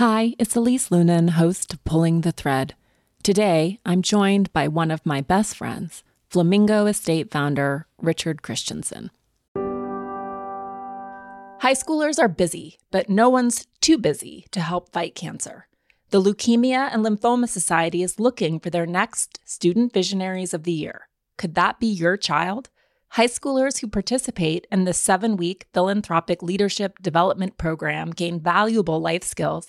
Hi, it's Elise Loehnen, host of Pulling the Thread. Today, I'm joined by one of my best friends, Flamingo Estate founder Richard Christiansen. High schoolers are busy, but no one's too busy to help fight cancer. The Leukemia and Lymphoma Society is looking for their next Student Visionaries of the Year. Could that be your child? High schoolers who participate in the seven week philanthropic leadership development program gain valuable life skills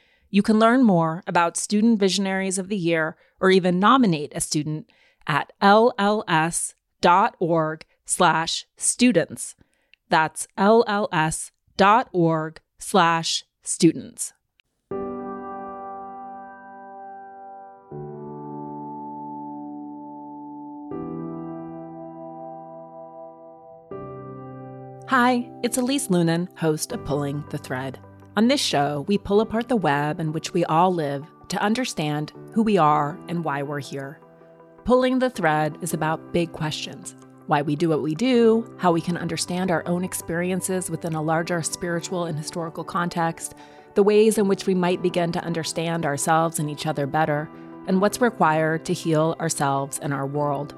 You can learn more about Student Visionaries of the Year or even nominate a student at lls.org slash students. That's lls.org slash students. Hi, it's Elise Loehnen, host of Pulling the Thread. On this show, we pull apart the web in which we all live to understand who we are and why we're here. Pulling the thread is about big questions why we do what we do, how we can understand our own experiences within a larger spiritual and historical context, the ways in which we might begin to understand ourselves and each other better, and what's required to heal ourselves and our world.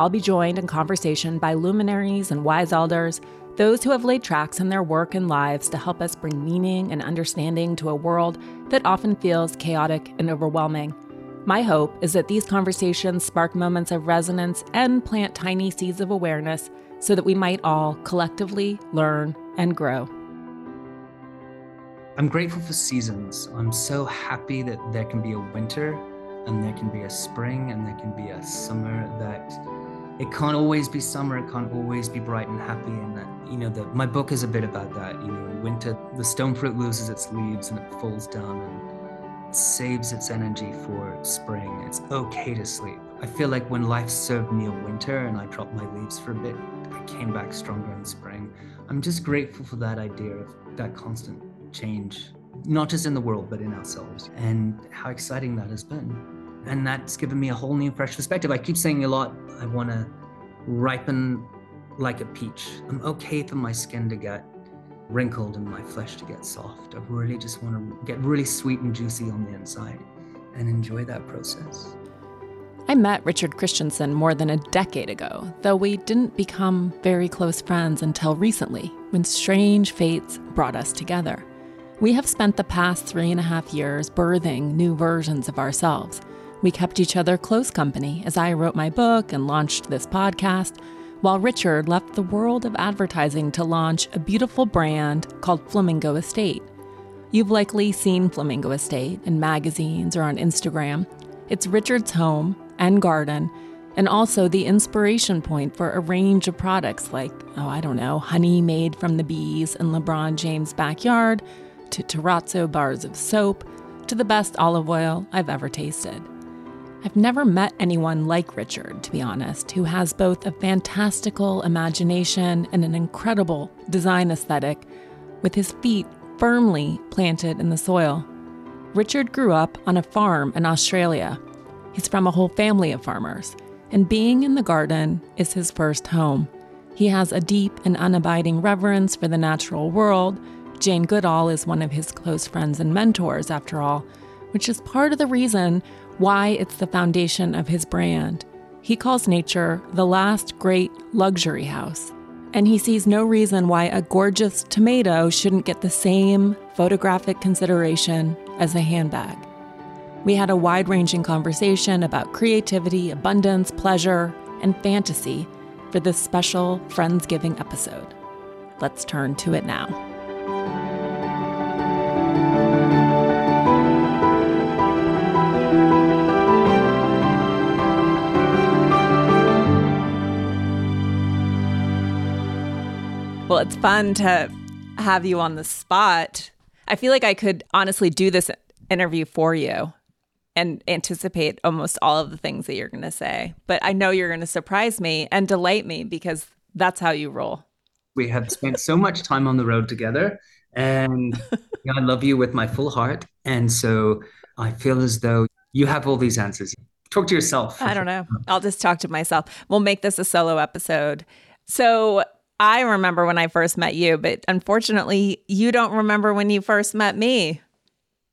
I'll be joined in conversation by luminaries and wise elders those who have laid tracks in their work and lives to help us bring meaning and understanding to a world that often feels chaotic and overwhelming. My hope is that these conversations spark moments of resonance and plant tiny seeds of awareness so that we might all collectively learn and grow. I'm grateful for seasons. I'm so happy that there can be a winter and there can be a spring and there can be a summer that it can't always be summer it can't always be bright and happy and that you know that my book is a bit about that you know in winter the stone fruit loses its leaves and it falls down and saves its energy for spring. It's okay to sleep. I feel like when life served me a winter and i dropped my leaves for a bit i came back stronger in spring. I'm just grateful for that idea of that constant change not just in the world but in ourselves. And how exciting that has been and that's given me a whole new fresh perspective i keep saying a lot I want to ripen like a peach. I'm okay for my skin to get wrinkled and my flesh to get soft. I really just want to get really sweet and juicy on the inside and enjoy that process. I met Richard Christiansen more than a decade ago, though we didn't become very close friends until recently, when strange fates brought us together. We have spent the past three and a half years birthing new versions of ourselves we kept each other close company as I wrote my book and launched this podcast, while Richard left the world of advertising to launch a beautiful brand called Flamingo Estate. You've likely seen Flamingo Estate in magazines or on Instagram. It's Richard's home and garden, and also the inspiration point for a range of products like, oh, I don't know, honey made from the bees in LeBron James' backyard, to terrazzo bars of soap, to the best olive oil I've ever tasted. I've never met anyone like Richard, to be honest, who has both a fantastical imagination and an incredible design aesthetic, with his feet firmly planted in the soil. Richard grew up on a farm in Australia. He's from a whole family of farmers, and being in the garden is his first home. He has a deep and unabiding reverence for the natural world. Jane Goodall is one of his close friends and mentors, after all, which is part of the reason why it's the foundation of his brand. He calls nature the last great luxury house, and he sees no reason why a gorgeous tomato shouldn't get the same photographic consideration as a handbag. We had a wide ranging conversation about creativity, abundance, pleasure, and fantasy for this special Friendsgiving episode. Let's turn to it now. Well, it's fun to have you on the spot. I feel like I could honestly do this interview for you. and anticipate almost all of the things that you're going to say. But I know you're going to surprise me and delight me because that's how you roll. We have spent so much time on the road together, and I love you with my full heart. And so I feel as though you have all these answers. Talk to yourself. I don't know. I'll just talk to myself. We'll make this a solo episode. So I remember when I first met you, but unfortunately, you don't remember when you first met me.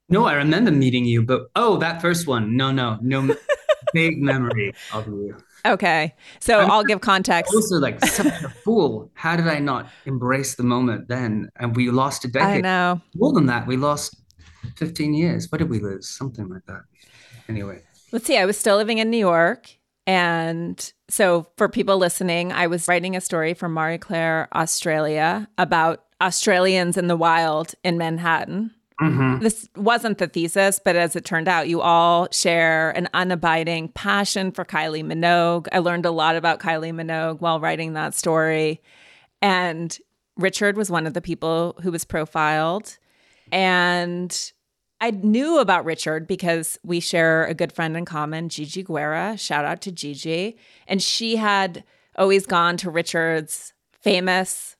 No, I remember meeting you, but oh, that first one. No, no, no big memory of you. Okay. So i will give context. Also, like such a fool. How did I not embrace the moment then? And we lost a decade. I know. More than that, we lost 15 years. What did we lose? Something like that. Anyway. Let's see. I was still living in New York. And so, for people listening, I was writing a story for Marie Claire Australia about Australians in the wild in Manhattan. Mm-hmm. This wasn't the thesis, but as it turned out, you all share an unabiding passion for Kylie Minogue. I learned a lot about Kylie Minogue while writing that story. And Richard was one of the people who was profiled. And I knew about Richard because we share a good friend in common, Gigi Guerra. Shout out to Gigi. And she had always gone to Richard's famous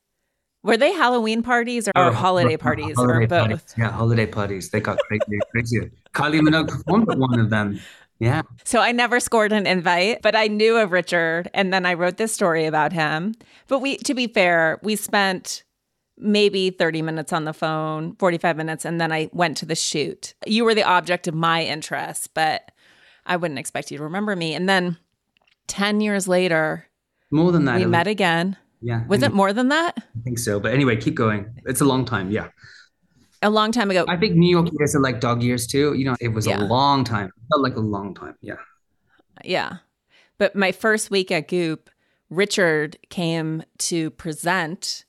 were they Halloween parties or, oh, holiday parties holiday or both? Parties. Yeah, holiday parties. They got crazy, crazy. Kylie Minogue performed at one of them. Yeah. So I never scored an invite, but I knew of Richard and then I wrote this story about him. But we to be fair, we spent maybe 30 minutes on the phone, 45 minutes, and then I went to the shoot. You were the object of my interest, but I wouldn't expect you to remember me. And then 10 years later, more than that, we met again. Yeah. Was it more than that? I think so. But anyway, keep going. It's a long time. Yeah. A long time ago. I think New York years are like dog years too. You know, it was yeah. a long time. It felt like a long time. Yeah. Yeah. But my first week at Goop, Richard came to present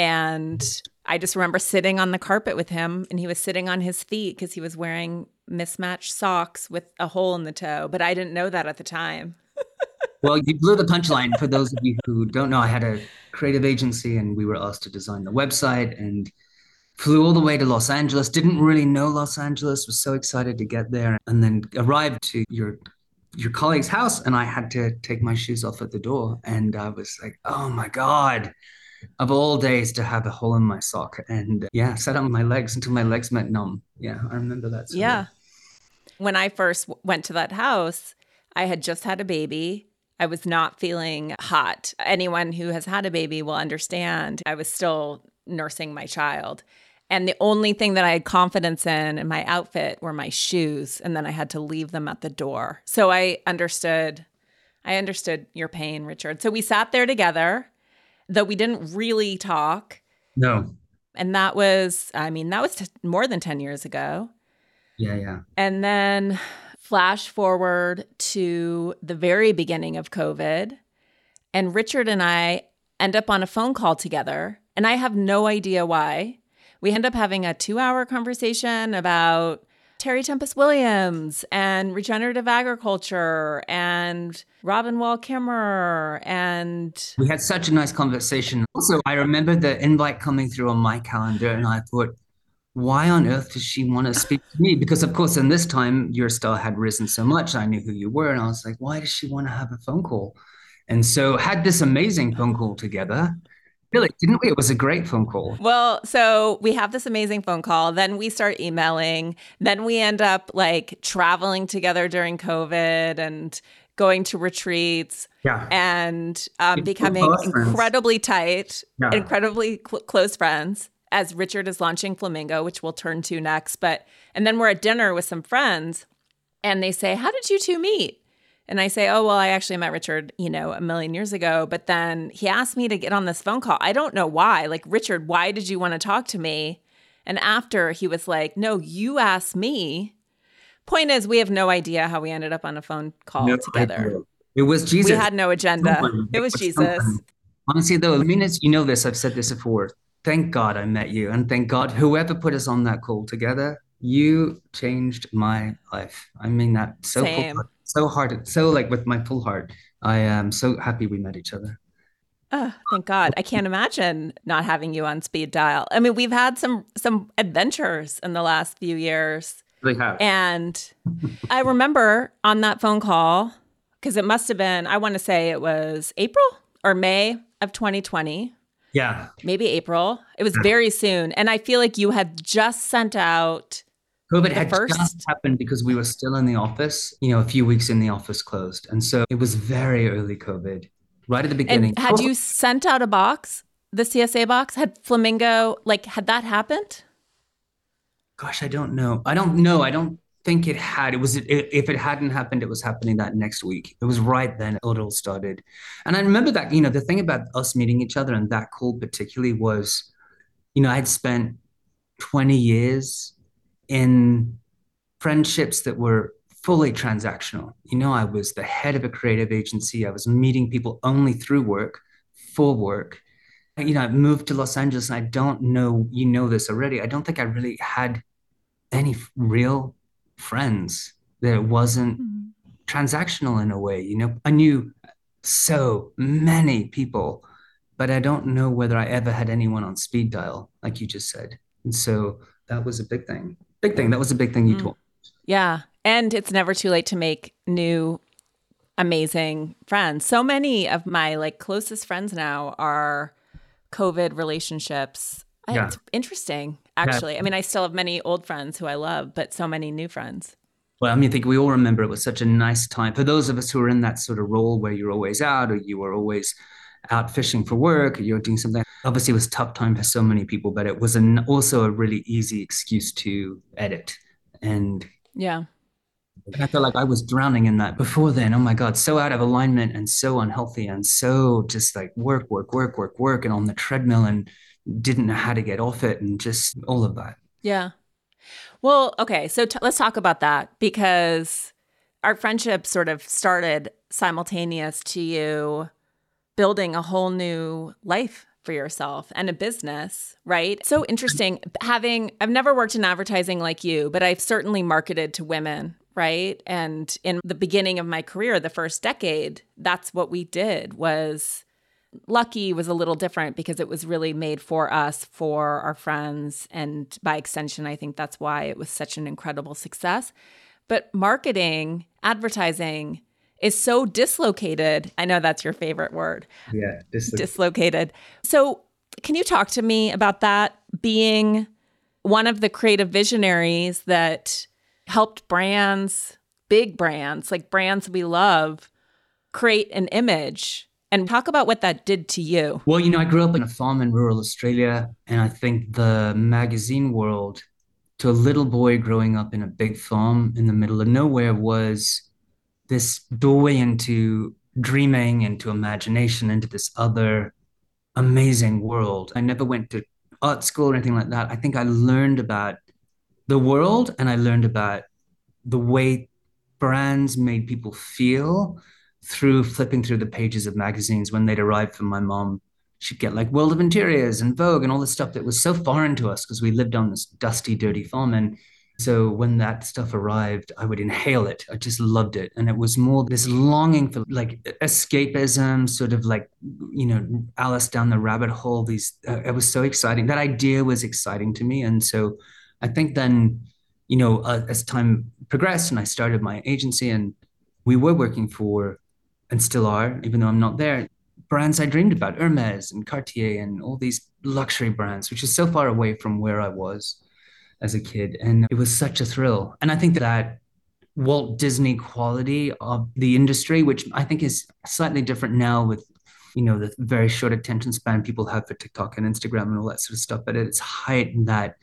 and I just remember sitting on the carpet with him and he was sitting on his feet because he was wearing mismatched socks with a hole in the toe. But I didn't know that at the time. well, you blew the punchline. For those of you who don't know, I had a creative agency and we were asked to design the website and flew all the way to Los Angeles. Didn't really know Los Angeles, was so excited to get there and then arrived to your your colleague's house and I had to take my shoes off at the door and I was like, "Oh my god." Of all days to have a hole in my sock and yeah sat on my legs until my legs went numb yeah i remember that story. yeah when i first went to that house i had just had a baby i was not feeling hot anyone who has had a baby will understand i was still nursing my child and the only thing that I had confidence in in my outfit were my shoes. And then I had to leave them at the door. So I understood, I understood your pain, Richard. So we sat there together though we didn't really talk. No. And that was, I mean, that was t- more than 10 years ago. Yeah, yeah. And then flash forward to the very beginning of COVID, and Richard and I end up on a phone call together, and I have no idea why. We end up having a two hour conversation about Terry Tempest Williams and regenerative agriculture and Robin Wall Kimmerer and we had such a nice conversation. Also, I remember the invite coming through on my calendar and I thought, why on earth does she want to speak to me? Because of course, in this time your star had risen so much. I knew who you were, and I was like, why does she want to have a phone call? And so had this amazing phone call together. Really, didn't we? It was a great phone call. Well, so we have this amazing phone call. Then we start emailing. Then we end up like traveling together during COVID and going to retreats yeah. and um, becoming incredibly tight, yeah. incredibly cl- close friends as Richard is launching Flamingo, which we'll turn to next. But, and then we're at dinner with some friends and they say, How did you two meet? And I say, oh, well, I actually met Richard, you know, a million years ago. But then he asked me to get on this phone call. I don't know why. Like, Richard, why did you want to talk to me? And after he was like, no, you asked me. Point is, we have no idea how we ended up on a phone call no together. It was Jesus. We had no agenda. Someone. It was, Jesus. Someone. Honestly, though, I mean, you know this, I've said this before. Thank God I met you. And thank God whoever put us on that call together, you changed my life. I mean that so Same so hard. So like with my full heart, I am so happy we met each other. Oh, thank God. I can't imagine not having you on speed dial. I mean, we've had some some adventures in the last few years. They have. And I remember on that phone call, because it must have been, I want to say it was April or May of 2020. Yeah. Maybe April. It was very soon. And I feel like you had just sent out COVID had first... just happened because we were still in the office, you know, a few weeks in the office closed. And so it was very early COVID, right at the beginning. And had you sent out a box, the CSA box? Had Flamingo, like, had that happened? Gosh, I don't know. I don't know. I don't think it had. It was, if it hadn't happened, it was happening that next week. It was right then it all started. And I remember that, you know, the thing about us meeting each other and that call particularly was, you know, I had spent 20 years in friendships that were fully transactional. You know, I was the head of a creative agency. I was meeting people only through work, for work. You know, I moved to Los Angeles and I don't know, you know this already. I don't think I really had any real friends that it wasn't mm-hmm. transactional in a way. You know, I knew so many people, but I don't know whether I ever had anyone on speed dial, like you just said. And so that was a big thing big thing. That was a big thing you mm. told. Yeah. And it's never too late to make new amazing friends. So many of my like closest friends now are COVID relationships. Yeah. It's interesting, actually. Yeah. I mean, I still have many old friends who I love, but so many new friends. Well, I mean, I think we all remember it was such a nice time for those of us who are in that sort of role where you're always out or you are always out fishing for work or you're doing something. Obviously, it was tough time for so many people, but it was an, also a really easy excuse to edit. And yeah, I felt like I was drowning in that before then. Oh my God, so out of alignment and so unhealthy and so just like work, work, work, work, work, and on the treadmill and didn't know how to get off it and just all of that. Yeah. Well, okay. So t- let's talk about that because our friendship sort of started simultaneous to you building a whole new life for yourself and a business, right? So interesting. Having, I've never worked in advertising like you, but I've certainly marketed to women, right? And in the beginning of my career, the first decade, that's what we did was Lucky was a little different because it was really made for us, for our friends. And by extension, I think that's why it was such an incredible success. But marketing, advertising, is so dislocated. I know that's your favorite word. Yeah, dislo- dislocated. So, can you talk to me about that being one of the creative visionaries that helped brands, big brands, like brands we love, create an image? And talk about what that did to you. Well, you know, I grew up in a farm in rural Australia, and I think the magazine world to a little boy growing up in a big farm in the middle of nowhere was this doorway into dreaming, into imagination, into this other amazing world. I never went to art school or anything like that. I think I learned about the world and I learned about the way brands made people feel through flipping through the pages of magazines when they'd arrive from my mom. She'd get like World of Interiors and Vogue and all this stuff that was so foreign to us because we lived on this dusty, dirty farm. And so when that stuff arrived, I would inhale it. I just loved it. And it was more this longing for like escapism, sort of like, you know, Alice down the rabbit hole. These, uh, it was so exciting. That idea was exciting to me. And so I think then, you know, uh, as time progressed and I started my agency and we were working for, and still are, even though I'm not there, brands I dreamed about, Hermes and Cartier and all these luxury brands, which is so far away from where I was as a kid. And it was such a thrill. And I think that Walt Disney quality of the industry, which I think is slightly different now with, you know, the very short attention span people have for TikTok and Instagram and all that sort of stuff. But at its height in that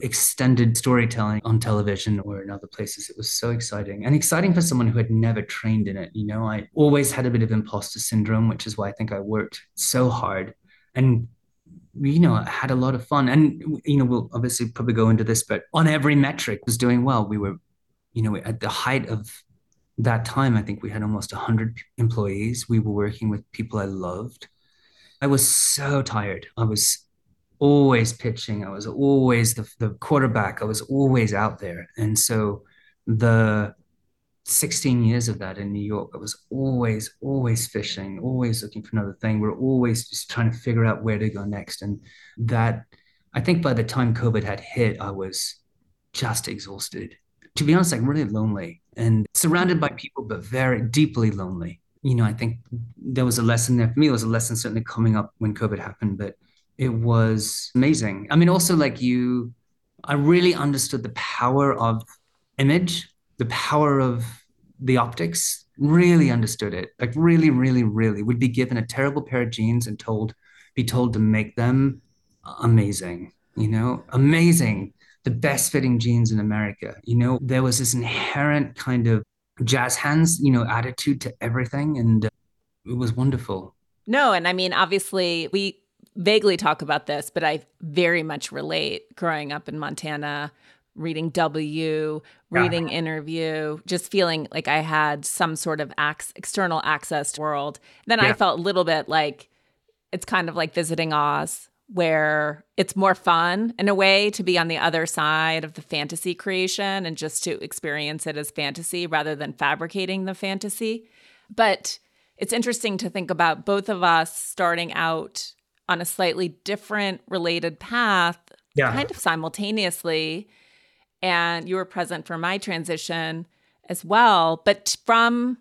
extended storytelling on television or in other places, it was so exciting and exciting for someone who had never trained in it. You know, I always had a bit of imposter syndrome, which is why I think I worked so hard and you know, had a lot of fun. And, you know, we'll obviously probably go into this, but on every metric was doing well. We were, you know, at the height of that time, I think we had almost 100 employees. We were working with people I loved. I was so tired. I was always pitching. I was always the, the quarterback. I was always out there. And so the 16 years of that in New York. I was always, always fishing, always looking for another thing. We're always just trying to figure out where to go next. And that, I think by the time COVID had hit, I was just exhausted. to be honest, like really lonely and surrounded by people, but very deeply lonely. You know, I think there was a lesson there for me. It was a lesson certainly coming up when COVID happened, but it was amazing. I mean, also like you, I really understood the power of image, the power of the optics, really understood it. Like really, really, really would be given a terrible pair of jeans and told, be told to make them amazing, you know, amazing the best fitting jeans in America. You know, there was this inherent kind of jazz hands, you know, attitude to everything. And uh, it was wonderful. No, and I mean, obviously, we vaguely talk about this, but I very much relate growing up in Montana, reading W, reading yeah. interview, just feeling like I had some sort of ac- external access to world. Then yeah. I felt a little bit like it's kind of like visiting Oz where it's more fun in a way to be on the other side of the fantasy creation and just to experience it as fantasy rather than fabricating the fantasy. But it's interesting to think about both of us starting out on a slightly different related path, yeah. kind of simultaneously. And you were present for my transition as well. But from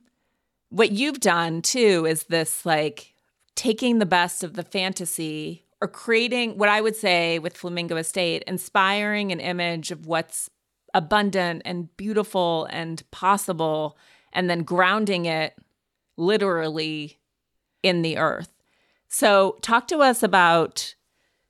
what you've done too is this like taking the best of the fantasy or creating what I would say with Flamingo Estate, inspiring an image of what's abundant and beautiful and possible, and then grounding it literally in the earth. So, talk to us about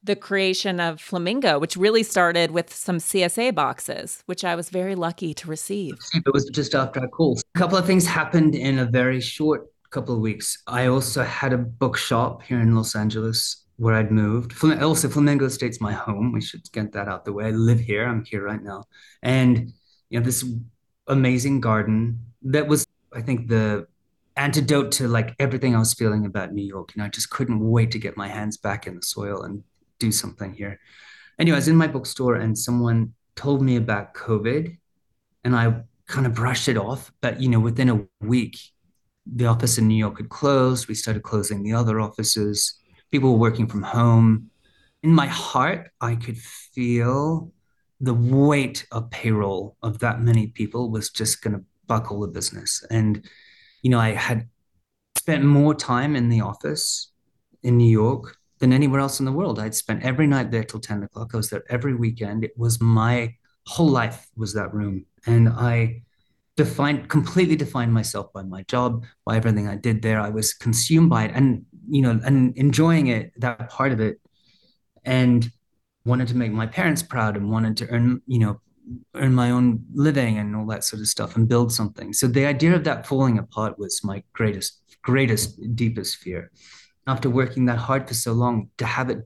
the creation of Flamingo, which really started with some CSA boxes, which I was very lucky to receive. It was just after I called. A couple of things happened in a very short couple of weeks. I also had a bookshop here in Los Angeles where I'd moved. Also, Flamingo Estate's my home. We should get that out the way. I live here. I'm here right now, and you know this amazing garden that was, I think, the antidote to like everything I was feeling about New York. You know, I just couldn't wait to get my hands back in the soil and do something here. Anyway, I was in my bookstore and someone told me about COVID, and I kind of brushed it off. But you know, within a week, the office in New York had closed. We started closing the other offices people were working from home. In my heart, I could feel the weight of payroll of that many people was just going to buckle the business. And, you know, I had spent more time in the office in New York than anywhere else in the world. I'd spent every night there till 10 o'clock. I was there every weekend. It was my whole life was that room. And I defined completely defined myself by my job, by everything I did there. I was consumed by it. And you know, and enjoying it, that part of it, and wanted to make my parents proud and wanted to earn, you know, earn my own living and all that sort of stuff and build something. So the idea of that falling apart was my greatest, greatest, deepest fear. After working that hard for so long, to have it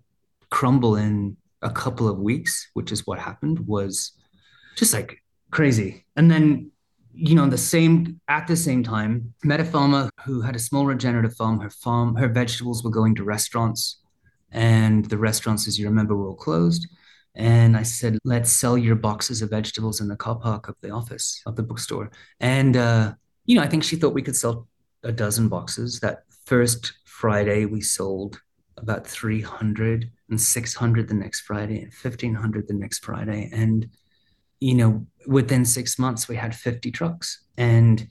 crumble in a couple of weeks, which is what happened, was just like crazy. And then you know, the same at the same time, met a farmer who had a small regenerative farm. Her farm, her vegetables were going to restaurants, and the restaurants, as you remember, were all closed. And I said, "Let's sell your boxes of vegetables in the car park of the office of the bookstore." And uh, you know, I think she thought we could sell a dozen boxes. That first Friday, we sold about 300 and 600 the next Friday and 1500 the next Friday. And you know, within six months, we had 50 trucks. And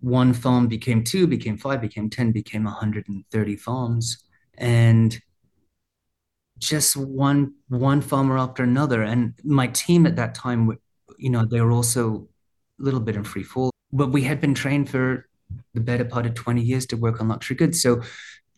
one farm became two, became five, became 10, became 130 farms. And just one one farmer after another. And my team at that time, you know, they were also a little bit in free fall, but we had been trained for the better part of 20 years to work on luxury goods. So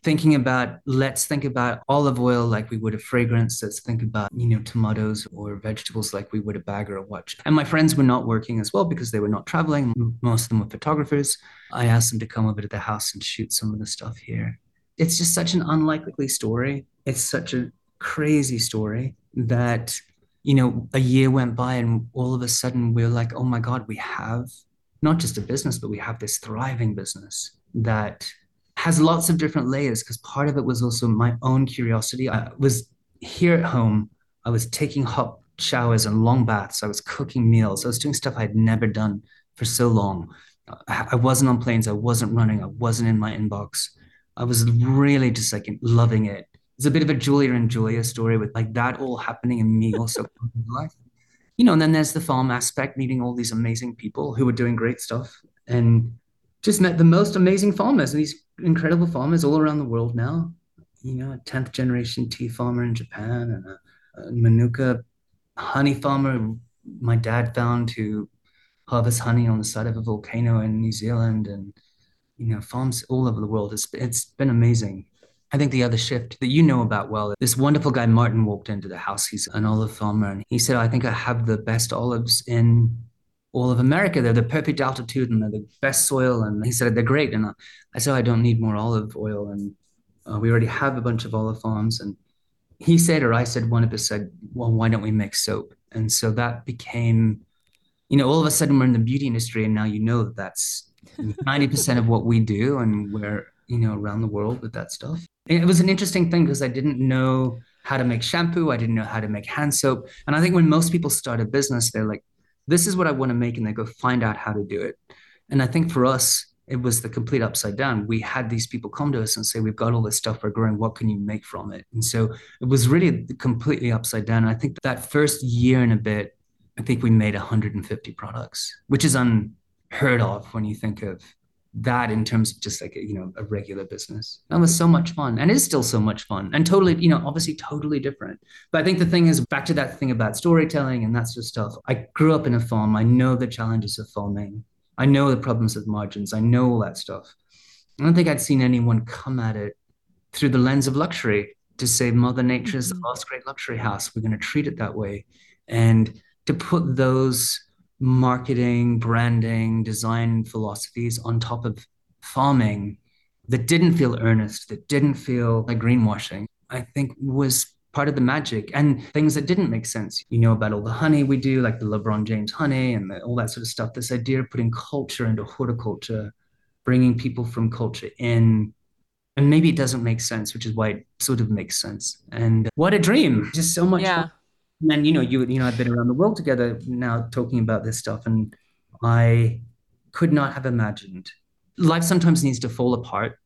thinking about let's think about olive oil like we would a fragrance. Let's think about you know tomatoes or vegetables like we would a bag or a watch. And my friends were not working as well because they were not traveling. Most of them were photographers. I asked them to come over to the house and shoot some of the stuff here. It's just such an unlikely story. It's such a crazy story that you know a year went by and all of a sudden we're like oh my god we have not just a business but we have this thriving business that has lots of different layers because part of it was also my own curiosity. I was here at home, I was taking hot showers and long baths, I was cooking meals, I was doing stuff I'd never done for so long. I wasn't on planes, I wasn't running, I wasn't in my inbox. I was really just like loving it. It's a bit of a Julia and Julia story with like that all happening in me also life. You know, and then there's the farm aspect, meeting all these amazing people who are doing great stuff and just met the most amazing farmers, these incredible farmers all around the world now. You know, a 10th generation tea farmer in Japan and a, a Manuka honey farmer my dad found who harvests honey on the side of a volcano in New Zealand and, you know, farms all over the world. It's, it's been amazing. I think the other shift that you know about well, this wonderful guy Martin walked into the house. He's an olive farmer, and he said, "I think I have the best olives in all of America. They're the perfect altitude and they're the best soil." And he said, "They're great." And I said, "I don't need more olive oil, and uh, we already have a bunch of olive farms." And he said, or I said, one of us said, "Well, why don't we make soap?" And so that became, you know, all of a sudden we're in the beauty industry, and now you know that that's ninety percent of what we do, and we're you know around the world with that stuff it was an interesting thing because I didn't know how to make shampoo. I didn't know how to make hand soap. And I think when most people start a business, they're like, this is what I want to make. And they go find out how to do it. And I think for us, it was the complete upside down. We had these people come to us and say, We've got all this stuff we're growing. What can you make from it? And so it was really completely upside down. And I think that first year and a bit, I think we made 150 products, which is unheard of when you think of that in terms of just like a, you know a regular business. That was so much fun and is still so much fun and totally you know obviously totally different. But i think the thing is back to that thing about storytelling and that sort of stuff i grew up in a farm. I know the challenges of farming. I know the problems of margins. I know all that stuff. I don't think i'd seen anyone come at it through the lens of luxury to say mother nature's mm-hmm. the last great luxury house. We're going to treat it that way. And to put those marketing, branding, design philosophies on top of farming that didn't feel earnest, that didn't feel like greenwashing, I think was part of the magic and things that didn't make sense. You know about all the honey we do, like the LeBron James honey and the, all that sort of stuff. This idea of putting culture into horticulture, bringing people from culture in. And maybe it doesn't make sense, which is why it sort of makes sense. And what a dream! Just so much yeah. And you know you you know I've been around the world together now talking about this stuff, and I could not have imagined. Life sometimes needs to fall apart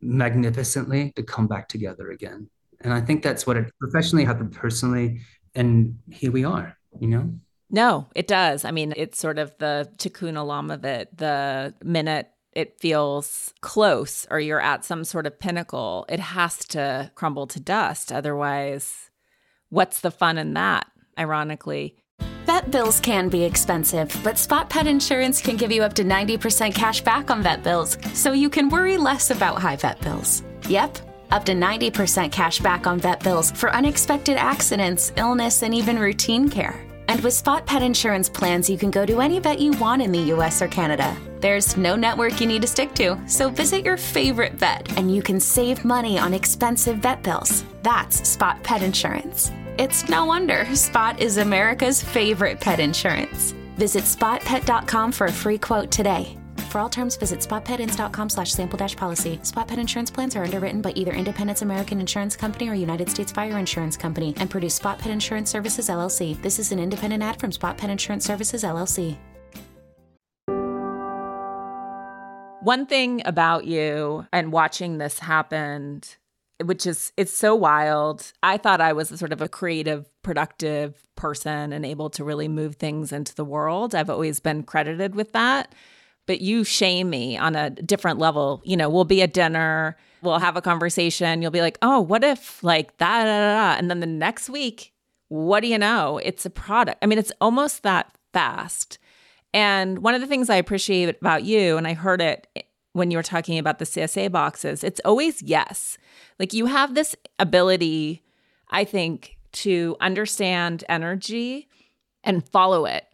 magnificently to come back together again, and I think that's what it professionally happened personally, and here we are. You know. No, it does. I mean, it's sort of the tikkun olam of it. The minute it feels close or you're at some sort of pinnacle, it has to crumble to dust. Otherwise, What's the fun in that, ironically? Vet bills can be expensive, but Spot Pet Insurance can give you up to 90% cash back on vet bills, so you can worry less about high vet bills. Yep, up to 90% cash back on vet bills for unexpected accidents, illness, and even routine care. And with Spot Pet Insurance plans, you can go to any vet you want in the US or Canada. There's no network you need to stick to, so visit your favorite vet and you can save money on expensive vet bills. That's Spot Pet Insurance. It's no wonder Spot is America's favorite pet insurance. Visit spotpet.com for a free quote today. For all terms, visit spotpetins.com slash sample dash policy. Spot pet insurance plans are underwritten by either Independence American Insurance Company or United States Fire Insurance Company and produce Spot Pet Insurance Services LLC. This is an independent ad from Spot Pet Insurance Services LLC. One thing about you and watching this happen which is it's so wild. I thought I was sort of a creative, productive person and able to really move things into the world. I've always been credited with that. But you shame me on a different level. You know, we'll be at dinner, we'll have a conversation, you'll be like, "Oh, what if like that?" Da, da. And then the next week, what do you know? It's a product. I mean, it's almost that fast. And one of the things I appreciate about you, and I heard it when you were talking about the CSA boxes, it's always yes. Like you have this ability, I think, to understand energy and follow it.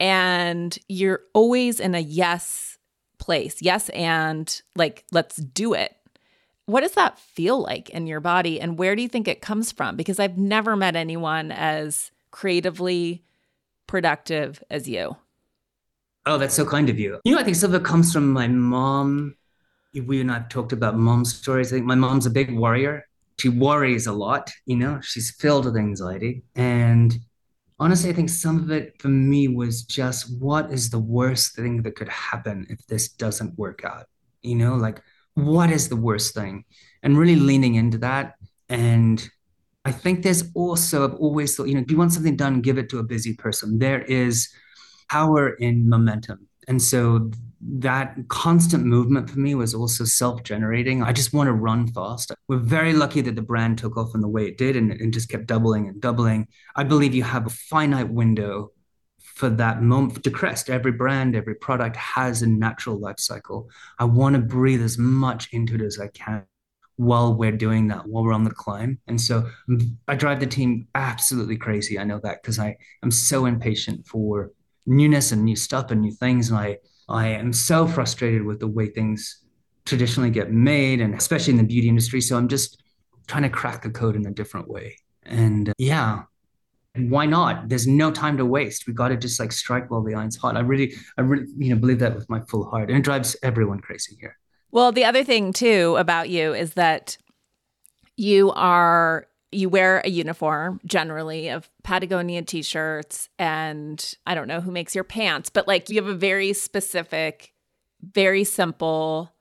And you're always in a yes place. Yes, and like, let's do it. What does that feel like in your body? And where do you think it comes from? Because I've never met anyone as creatively productive as you. Oh, that's so kind of you. You know, I think some of it comes from my mom. We and I've talked about mom stories. I think my mom's a big worrier. She worries a lot, you know, she's filled with anxiety. And honestly, I think some of it for me was just what is the worst thing that could happen if this doesn't work out? You know, like what is the worst thing? And really leaning into that and I think there's also, I've always thought, you know, if you want something done, give it to a busy person. There is power in momentum. And so that constant movement for me was also self generating. I just want to run fast. We're very lucky that the brand took off in the way it did and, and just kept doubling and doubling. I believe you have a finite window for that moment to crest. Every brand, every product has a natural life cycle. I want to breathe as much into it as I can while we're doing that, while we're on the climb. And so I drive the team absolutely crazy. I know that because I am so impatient for newness and new stuff and new things. And I I am so frustrated with the way things traditionally get made, and especially in the beauty industry. So I'm just trying to crack the code in a different way. And uh, yeah, why not? There's no time to waste. We got to just like strike while the iron's hot. I really, I really, you know, believe that with my full heart, and it drives everyone crazy here. Well, the other thing too about you is that you are you wear a uniform generally of Patagonia t-shirts and I don't know who makes your pants, but like you have a very specific, very simple,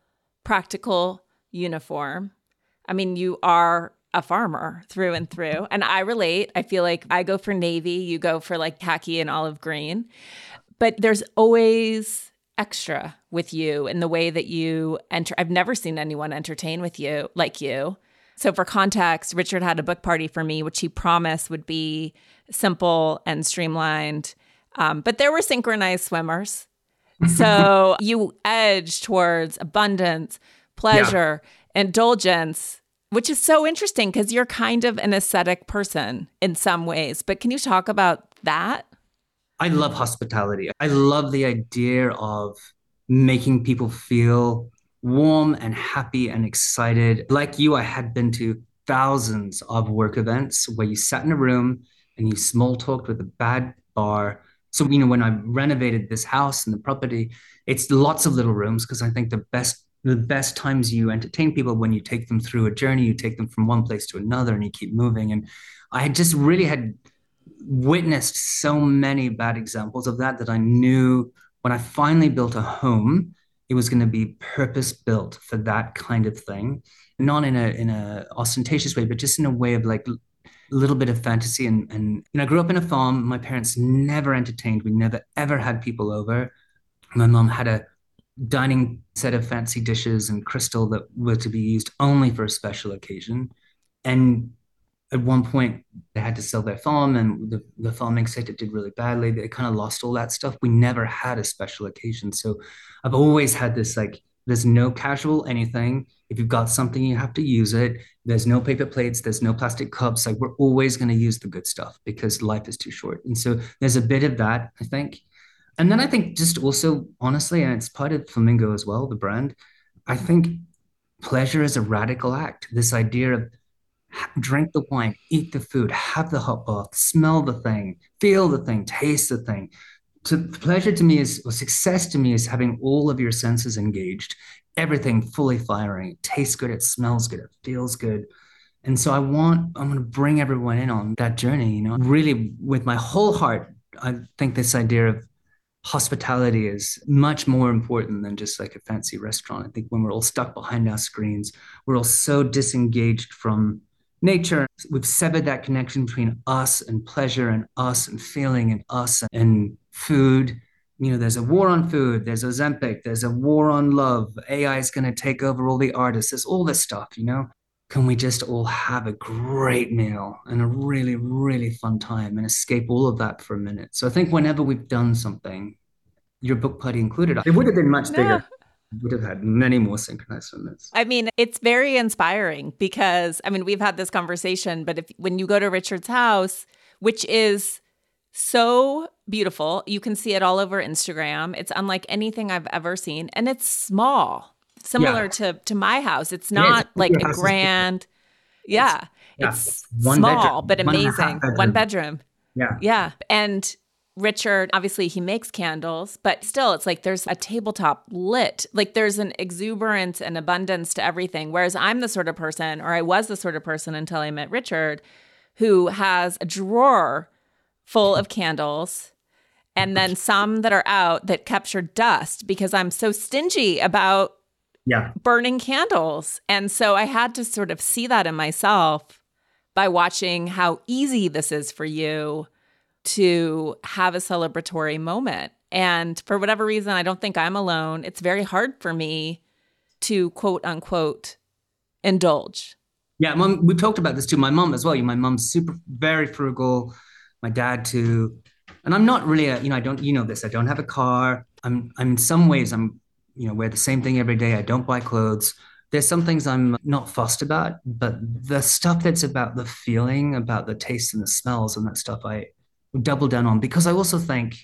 practical uniform. I mean, you are a farmer through and through. And I relate. I feel like I go for navy, you go for like khaki and olive green. But there's always extra with you in the way that you enter. I've never seen anyone entertain with you like you. So, for context, Richard had a book party for me, which he promised would be simple and streamlined. Um, but there were synchronized swimmers. So, you edge towards abundance, pleasure, yeah. indulgence, which is so interesting because you're kind of an ascetic person in some ways. But can you talk about that? I love hospitality. I love the idea of making people feel warm and happy and excited. Like you, I had been to thousands of work events where you sat in a room and you small talked with a bad bar. So, you know, when I renovated this house and the property, it's lots of little rooms because I think the best the best times you entertain people when you take them through a journey, you take them from one place to another and you keep moving. And I just really had witnessed so many bad examples of that that I knew when I finally built a home it was going to be purpose built for that kind of thing, not in a in a ostentatious way, but just in a way of like a little bit of fantasy. And and you know, I grew up in a farm. My parents never entertained. We never ever had people over. My mom had a dining set of fancy dishes and crystal that were to be used only for a special occasion. And at one point they had to sell their farm and the, the farming sector did really badly. They kind of lost all that stuff. We never had a special occasion. So i've always had this like there's no casual anything. If you've got something you have to use it. There's no paper plates. There's no plastic cups. Like we're always going to use the good stuff because life is too short. And so there's a bit of that i think. And then i think just also honestly and it's part of flamingo as well the brand i think pleasure is a radical act. This idea of drink the wine, eat the food, have the hot bath, smell the thing, feel the thing, taste the thing. To pleasure to me is or success to me is having all of your senses engaged, everything fully firing. It tastes good, it smells good, it feels good. And so I want, I'm going to bring everyone in on that journey, you know, really with my whole heart. I think this idea of hospitality is much more important than just like a fancy restaurant. I think when we're all stuck behind our screens, we're all so disengaged from nature. We've severed that connection between us and pleasure and us and feeling and us and food. You know, there's a war on food, there's Ozempic, there's a war on love. AI is going to take over all the artists. There's all this stuff, you know? Can we just all have a great meal and a really, really fun time and escape all of that for a minute? So I think whenever we've done something, your book party included, it would have been much bigger would have had many more synchronized swimmers. I mean, it's very inspiring because I mean, we've had this conversation, but if when you go to Richard's house, which is so beautiful, you can see it all over Instagram. It's unlike anything I've ever seen, and it's small, similar yeah. to to my house. It's not yeah, like a grand. Yeah, yeah, it's One small bedroom. but amazing. One, One bedroom. Yeah. Yeah. And Richard, obviously, he makes candles, but still, it's like there's a tabletop lit. Like there's an exuberance and abundance to everything. Whereas I'm the sort of person, or I was the sort of person until I met Richard, who has a drawer full of candles and then some that are out that capture dust because I'm so stingy about yeah. burning candles. And so I had to sort of see that in myself by watching how easy this is for you to have a celebratory moment. And for whatever reason, I don't think I'm alone. It's very hard for me to quote unquote indulge. Yeah, mom, we talked about this too. My mom as well. My mom's super, very frugal. My dad too. And I'm not really a, you know, I don't, you know this. I don't have a car. I'm, I'm in some ways, I'm, you know, wear the same thing every day. I don't buy clothes. There's some things I'm not fussed about, but the stuff that's about the feeling, about the taste and the smells and that stuff, I double down on because I also think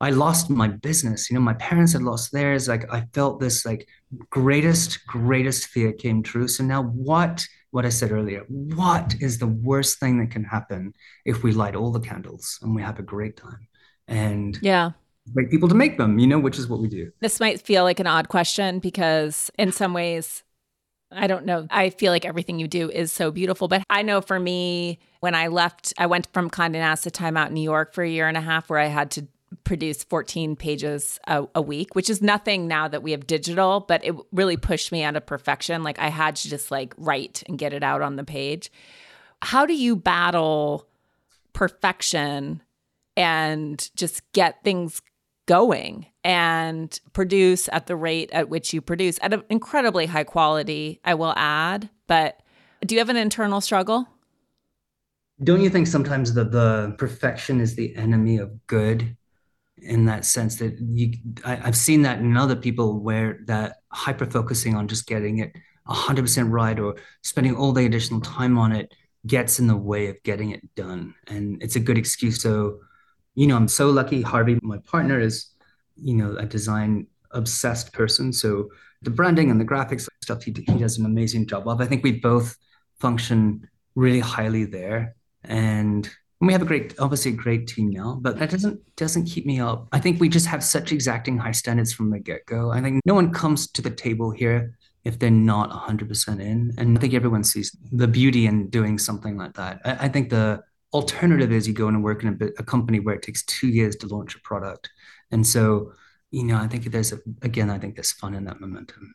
I lost my business. You know, my parents had lost theirs. Like I felt this like greatest, greatest fear came true. So now what, what I said earlier, what is the worst thing that can happen if we light all the candles and we have a great time? And yeah, wait people to make them, you know, which is what we do. This might feel like an odd question because in some ways, I don't know. I feel like everything you do is so beautiful. But I know for me, when I left, I went from Condé Nast to Time Out in New York for a year and a half where I had to produce 14 pages a, a, week, which is nothing now that we have digital, but it really pushed me out of perfection. Like I had to just like write and get it out on the page. How do you battle perfection and just get things going and produce at the rate at which you produce at an incredibly high quality, I will add. But do you have an internal struggle? Don't you think sometimes that the perfection is the enemy of good? in that sense that you I, have seen that in other people where that hyper focusing on just getting it 100% right or spending all the additional time on it gets in the way of getting it done. And it's a good excuse. So you know i'm so lucky. Harvey my partner is you know a design obsessed person. So the branding and the graphics stuff he, he does an amazing job of. I think we both function really highly there and we have a great obviously a great team now but that doesn't doesn't keep me up. I think we just have such exacting high standards from the get-go. I think no one comes to the table here if they're not 100% in. And i think everyone sees the beauty in doing something like that. I, I think the alternative is you go in and work in a, a, company where it takes two years to launch a product. And so you know i think there's a, again i think there's fun in that momentum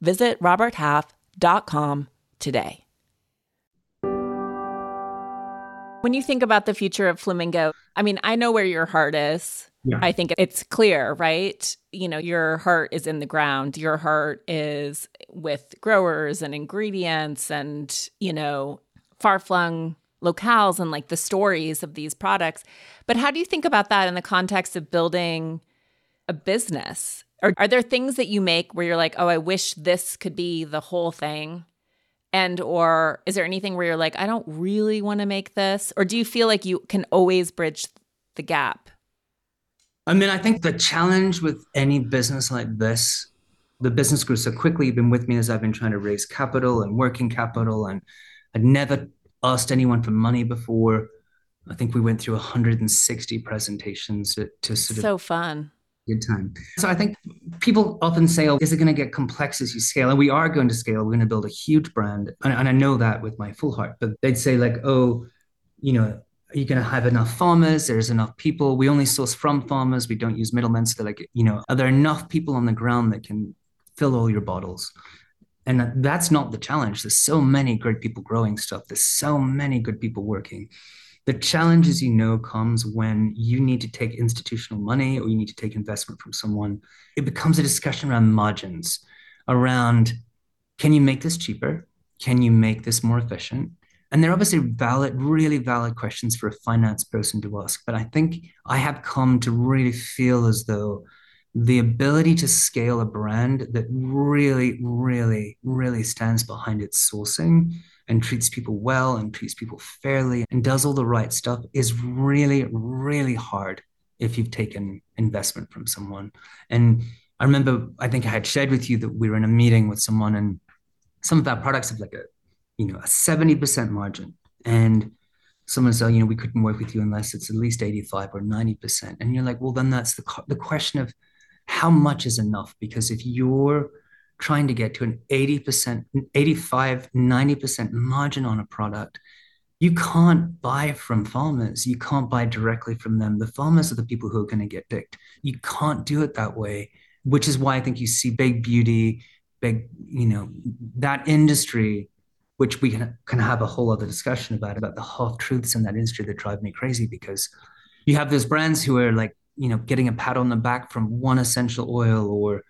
Visit roberthalf.com today. When you think about the future of Flamingo, I mean, I know where your heart is. Yeah. I think it's clear, right? You know, your heart is in the ground. Your heart is with growers and ingredients and, you know, far flung locales and like the stories of these products. But how do you think about that in the context of building a business or are there things that you make where you're like, oh, I wish this could be the whole thing? And or is there anything where you're like, I don't really want to make this? Or do you feel like you can always bridge the gap? I mean, I think the challenge with any business like this, the business grew so quickly. You've been with me as I've been trying to raise capital and working capital, and I'd never asked anyone for money before. I think we went through 160 presentations to, to sort of so fun good time. So I think people often say, oh, is it going to get complex as you scale? And we are going to scale. We're going to build a huge brand. And, and I know that with my full heart. But they'd say, like, oh, you know, are you going to have enough farmers? There's enough people. We only source from farmers. We don't use middlemen. So they're like, you know, are there enough people on the ground that can fill all your bottles? And that's not the challenge. There's so many great people growing stuff. There's so many good people working. The challenge, as you know, comes when you need to take institutional money or you need to take investment from someone. It becomes a discussion around margins, around can you make this cheaper? Can you make this more efficient? And they're obviously valid, really valid questions for a finance person to ask. But I think I have come to really feel as though the ability to scale a brand that really, really, really stands behind its sourcing and treats people well and treats people fairly and does all the right stuff is really, really hard if you've taken investment from someone. And I remember, I think I had shared with you that we were in a meeting with someone and some of our products have like a you know, a 70% margin. And someone says, oh, you know, we couldn't work with you unless it's at least 85 or 90%. And you're like, well, then that's the, the question of how much is enough? Because if you're trying to get to an 80%, 85, 90% margin on a product, you can't buy from farmers. You can't buy directly from them. The farmers are the people who are going to get picked. You can't do it that way, which is why I think you see big beauty, big, you know, that industry, which we can, can have a whole other discussion about, about the half truths in that industry that drive me crazy because you have those brands who are like, you know, getting a pat on the back from one essential oil or,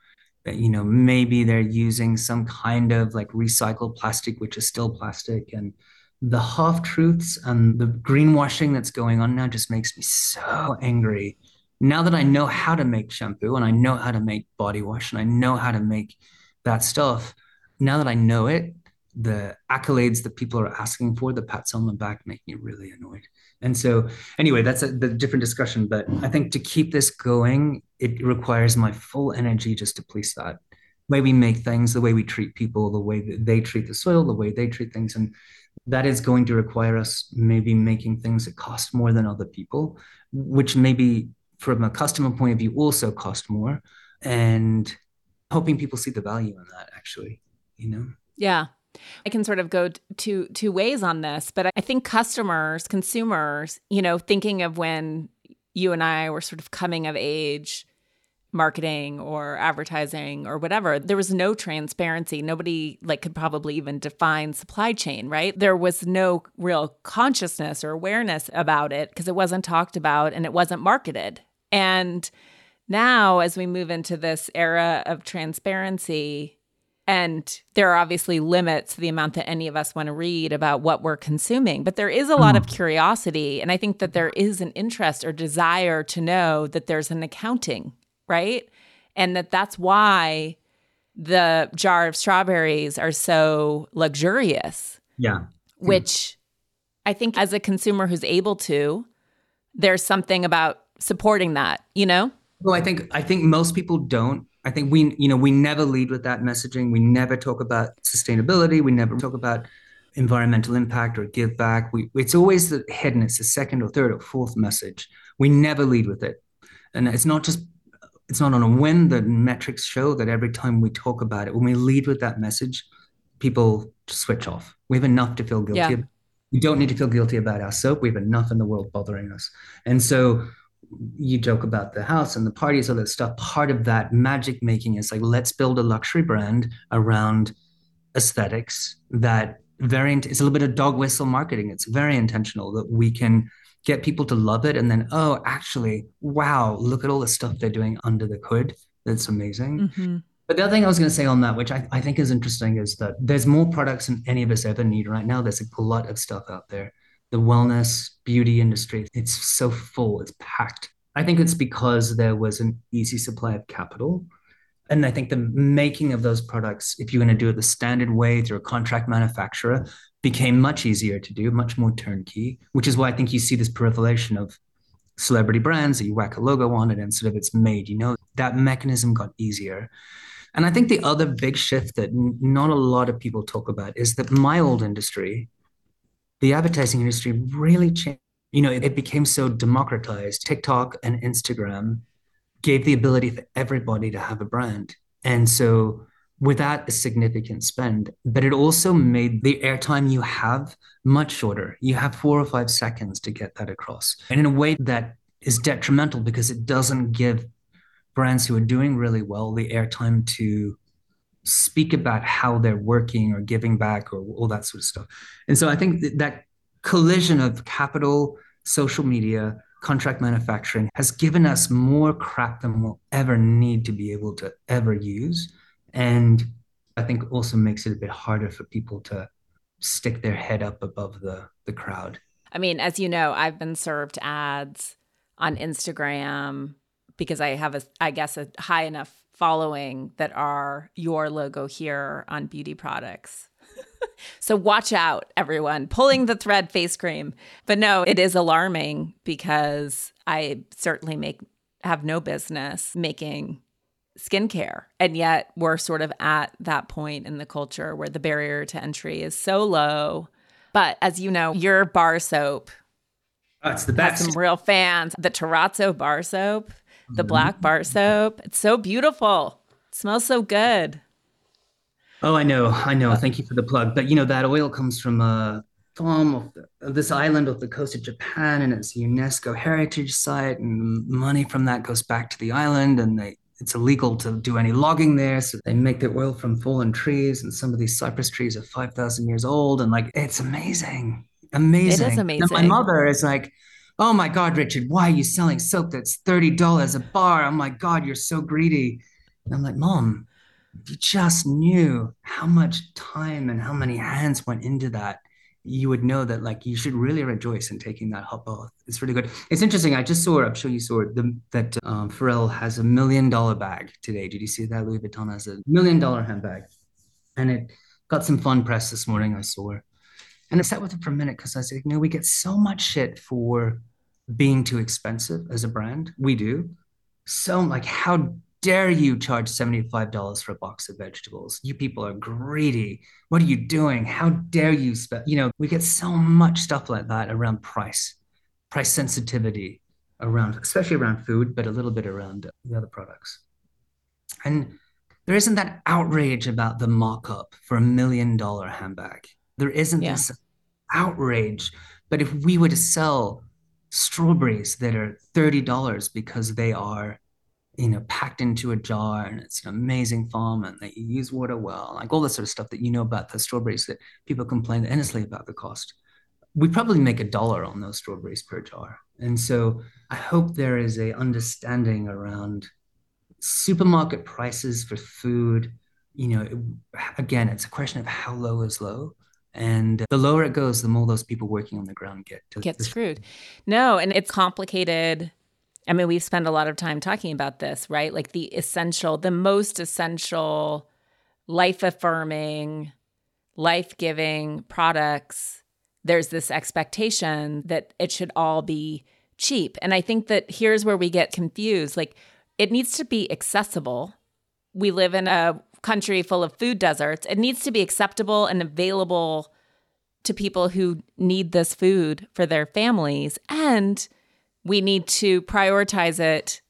you know, maybe they're using some kind of like recycled plastic, which is still plastic. And, the half truths and the greenwashing that's going on now just makes me so angry. Now that I know how to make shampoo and I know how to make body wash and I know how to make that stuff, now that I know it, the accolades that people are asking for, the pats on the back, make me really annoyed. And so, anyway, that's a different discussion. But I think to keep this going, it requires my full energy just to police that way we make things, the way we treat people, the way that they treat the soil, the way they treat things, and that is going to require us maybe making things that cost more than other people, which maybe from a customer point of view also cost more, and hoping people see the value in that actually, you know? Yeah. I can sort of go two two ways on this, but I think customers, consumers, you know, thinking of when you and I were sort of coming of age marketing or advertising or whatever there was no transparency. Nobody like could probably even define supply chain right? There was no real consciousness or awareness about it because it wasn't talked about and it wasn't marketed. And now as we move into this era of transparency and there are obviously limits to the amount that any of us want to read about what we're consuming, but there is a lot of mm. curiosity. And I think that there is an interest or desire to know that there's an accounting right? And that that's why the jar of strawberries are so luxurious. Yeah. Which I think as a consumer who's able to, there's something about supporting that, you know? Well, I think I think most people don't. I think we, you know, we never lead with that messaging. We never talk about sustainability. We never talk about environmental impact or give back. We, it's always the hidden. It's the second or third or fourth message. We never lead with it, and it's not just it's not on a whim. The metrics show that every time we talk about it, when we lead with that message, people switch off. We have enough to feel guilty. Yeah. We don't need to feel guilty about our soap. We have enough in the world bothering us. And so you joke about the house and the parties, all that stuff. Part of that magic making is like, let's build a luxury brand around aesthetics that very, it's a little bit of dog whistle marketing. It's very intentional that we can get people to love it and then oh actually wow look at all the stuff they're doing under the hood that's amazing mm-hmm. but the other thing i was going to say on that which I, I think is interesting is that there's more products than any of us ever need right now there's a glut of stuff out there the wellness beauty industry it's so full it's packed i think it's because there was an easy supply of capital and I think the making of those products, if you're going to do it the standard way through a contract manufacturer, became much easier to do, much more turnkey, which is why I think you see this proliferation of celebrity brands that you whack a logo on it and sort of it's made. You know, that mechanism got easier. And I think the other big shift that not a lot of people talk about is that my old industry, the advertising industry, really changed. You know, it, it became so democratized. TikTok and Instagram gave the ability for everybody to have a brand. And so without a significant spend. But it also made the airtime you have much shorter. You have four or five seconds to get that across. And in a way that is detrimental because it doesn't give brands who are doing really well the airtime to speak about how they're working or giving back or all that sort of stuff. And so I think that, that collision of capital, social media, contract manufacturing has given us more crap than we'll ever need to be able to ever use and I think also makes it a bit harder for people to stick their head up above the the crowd. I mean, as you know, I've been served ads on Instagram because I have a I guess a high enough following that are your logo here on beauty products. so watch out everyone pulling the thread face cream. But no, it is alarming because I certainly make have no business making skincare. And yet we're sort of at that point in the culture where the barrier to entry is so low. But as you know, your bar soap oh, it's the best. some real fans. The Terrazzo bar soap, the mm-hmm. black bar soap. It's so beautiful. It smells so good. Oh, I know, I know. Thank you for the plug. But you know that oil comes from a farm of, the, of this island off the coast of Japan, and it's a UNESCO heritage site, and money from that goes back to the island, and they it's illegal to do any logging there. So they make the oil from fallen trees, and some of these cypress trees are 5,000 years old. And like, it's amazing. Amazing. It is amazing. And my mother is like, Oh my God, Richard, why are you selling soap that's $30 a bar? Oh my God, you're so greedy. And I'm like, Mom, if you just knew how much time and how many hands went into that, you would know that like you should really rejoice in taking that hot bath. It's really good. It's interesting. I just saw. I'm sure you saw it. The, that um, Pharrell has a million dollar bag today. Did you see that? Louis Vuitton has a million dollar handbag, and it got some fun press this morning. I saw, and I sat with it for a minute because I said, you know, we get so much shit for being too expensive as a brand. We do. So like, how dare you charge $75 for a box of vegetables? You people are greedy. What are you doing? How dare you spend? You know, we get so much stuff like that around price, price sensitivity around, especially around food, but a little bit around the other products. And there isn't that outrage about the mock-up for a million dollar handbag. There isn't yeah. this outrage. But if we were to sell strawberries that are $30 because they are you know, packed into a jar and it's an amazing farm and they use water well, like all the sort of stuff that you know about the strawberries that people complain endlessly about the cost. We probably make a dollar on those strawberries per jar. And so I hope there is a understanding around supermarket prices for food. You know, again, it's a question of how low is low. And the lower it goes, the more those people working on the ground get to get screwed. No, and it's complicated I mean, we've spent a lot of time talking about this, right? Like the essential, the most essential, life affirming, life giving products. There's this expectation that it should all be cheap. And I think that here's where we get confused. Like, it needs to be accessible. We live in a country full of food deserts. It needs to be acceptable and available to people who need this food for their families. And we need to prioritize it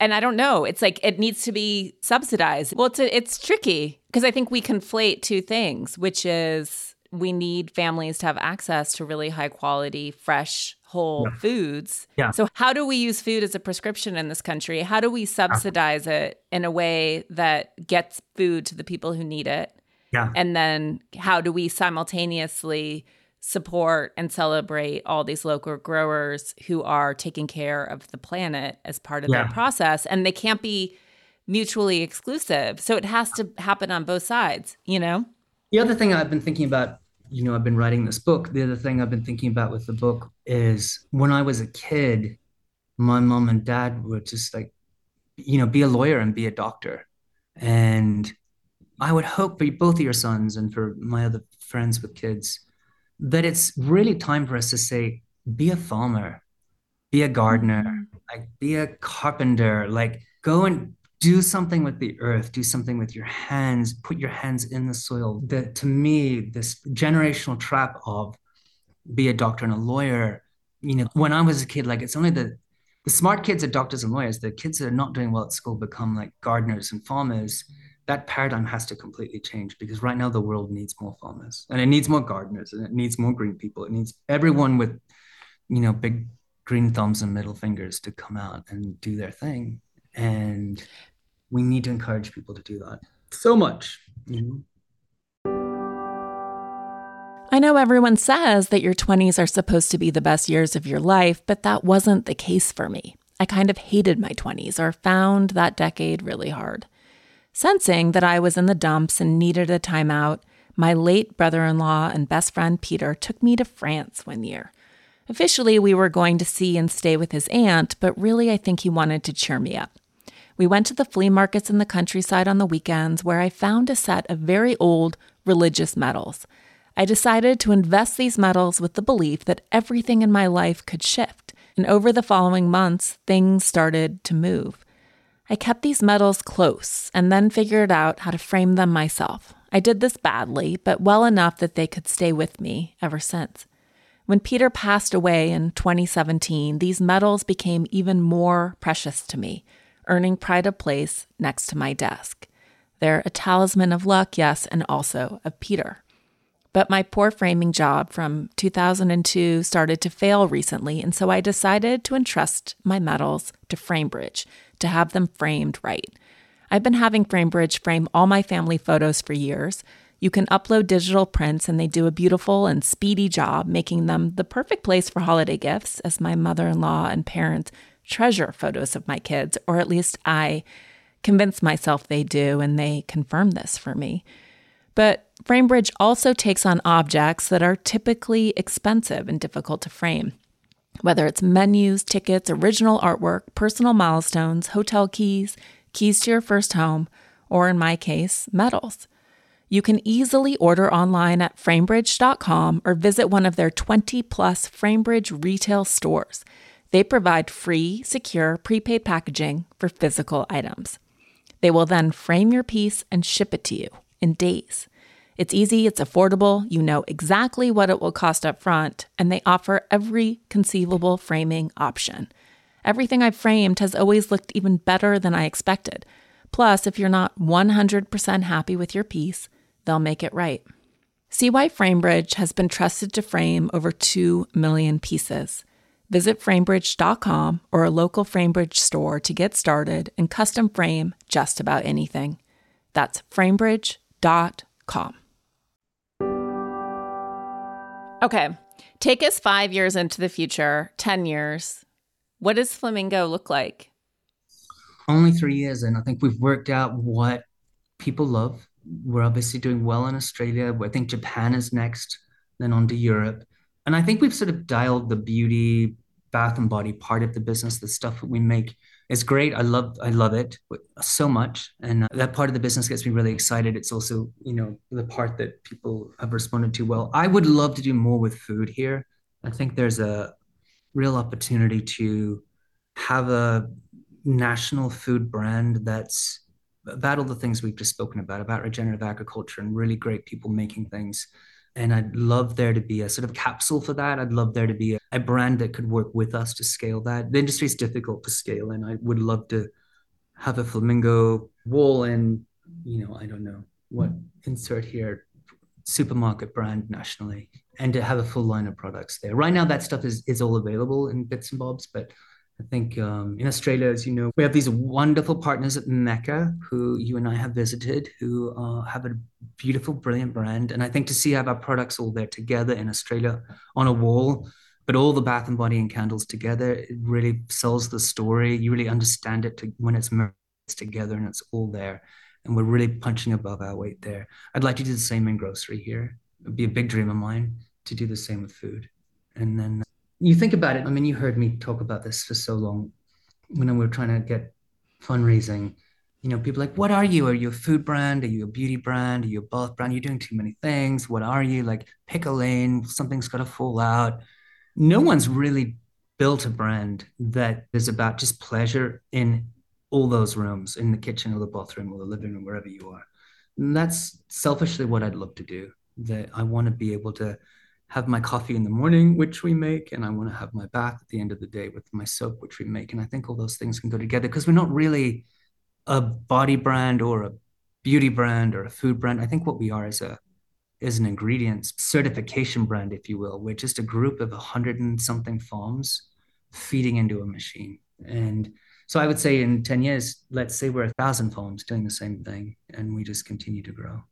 and I don't know. It's like it needs to be subsidized. Well, it's a, it's tricky because I think we conflate two things, which is we need families to have access to really high quality, fresh, whole yeah. foods. Yeah. So how do we use food as a prescription in this country? How do we subsidize it in a way that gets food to the people who need it? Yeah. And then how do we simultaneously support and celebrate all these local growers who are taking care of the planet as part of yeah. their process and they can't be mutually exclusive so it has to happen on both sides you know the other thing i've been thinking about you know i've been writing this book the other thing i've been thinking about with the book is when i was a kid my mom and dad were just like you know be a lawyer and be a doctor and i would hope for both of your sons and for my other friends with kids that it's really time for us to say, be a farmer, be a gardener, mm-hmm. like be a carpenter, like go and do something with the earth, do something with your hands, put your hands in the soil. That to me, this generational trap of be a doctor and a lawyer, you know, when I was a kid, like it's only the the smart kids are doctors and lawyers. The kids that are not doing well at school become like gardeners and farmers that paradigm has to completely change because right now the world needs more farmers and it needs more gardeners and it needs more green people. It needs everyone with, you know, big green thumbs and middle fingers to come out and do their thing. And we need to encourage people to do that so much. You know? I know everyone says that your 20s are supposed to be the best years of your life, but that wasn't the case for me. I kind of hated my 20s or found that decade really hard. Sensing that I was in the dumps and needed a timeout, my late brother in law and best friend Peter took me to France one year. Officially, we were going to see and stay with his aunt, but really, I think he wanted to cheer me up. We went to the flea markets in the countryside on the weekends where I found a set of very old religious medals. I decided to invest these medals with the belief that everything in my life could shift, and over the following months, things started to move. I kept these medals close and then figured out how to frame them myself. I did this badly, but well enough that they could stay with me ever since. When Peter passed away in 2017, these medals became even more precious to me, earning pride of place next to my desk. They're a talisman of luck, yes, and also of Peter. But my poor framing job from 2002 started to fail recently, and so I decided to entrust my medals to FrameBridge to have them framed right. I've been having FrameBridge frame all my family photos for years. You can upload digital prints, and they do a beautiful and speedy job, making them the perfect place for holiday gifts, as my mother in law and parents treasure photos of my kids, or at least I convince myself they do, and they confirm this for me. But FrameBridge also takes on objects that are typically expensive and difficult to frame. Whether it's menus, tickets, original artwork, personal milestones, hotel keys, keys to your first home, or in my case, medals. You can easily order online at framebridge.com or visit one of their 20 plus FrameBridge retail stores. They provide free, secure, prepaid packaging for physical items. They will then frame your piece and ship it to you in days. It's easy, it's affordable, you know exactly what it will cost up front, and they offer every conceivable framing option. Everything I've framed has always looked even better than I expected. Plus, if you're not 100% happy with your piece, they'll make it right. See why FrameBridge has been trusted to frame over 2 million pieces. Visit framebridge.com or a local FrameBridge store to get started and custom frame just about anything. That's framebridge.com. Okay, take us five years into the future, 10 years. What does Flamingo look like? Only three years and I think we've worked out what people love. We're obviously doing well in Australia. I think Japan is next, then on to Europe. And I think we've sort of dialed the beauty, bath and body part of the business, the stuff that we make is great. I love I love it so much, and uh, that part of the business gets me really excited. It's also you know the part that people have responded to well. I would love to do more with food here. I think there's a real opportunity to have a national food brand that's about all the things we've just spoken about about regenerative agriculture and really great people making things and I'd love there to be a sort of capsule for that. I'd love there to be a, a brand that could work with us to scale that. The industry is difficult to scale, and I would love to have a flamingo wall and you know I don't know what insert here supermarket brand nationally and to have a full line of products there. Right now, that stuff is is all available in bits and bobs, but I think um, in Australia, as you know, we have these wonderful partners at Mecca who you and I have visited, who uh, have a beautiful, brilliant brand. And I think to see how our products all there together in Australia on a wall, but all the bath and body and candles together, it really sells the story. You really understand it to, when it's merged together and it's all there. And we're really punching above our weight there. I'd like to do the same in grocery here. It'd be a big dream of mine to do the same with food. And then you think about it. I mean, you heard me talk about this for so long when we were trying to get fundraising. You know, people like, what are you? Are you a food brand? Are you a beauty brand? Are you a bath brand? You're doing too many things. What are you? Like, pick a lane. Something's got to fall out. No one's really built a brand that is about just pleasure in all those rooms, in the kitchen or the bathroom or the living room, wherever you are. And that's selfishly what I'd love to do. That I want to be able to have my coffee in the morning, which we make, and I want to have my bath at the end of the day with my soap, which we make. And I think all those things can go together because we're not really a body brand or a beauty brand or a food brand. I think what we are is a is an ingredients certification brand, if you will. We're just a group of a hundred and something farms feeding into a machine. And so I would say in 10 years, let's say we're a thousand farms doing the same thing and we just continue to grow.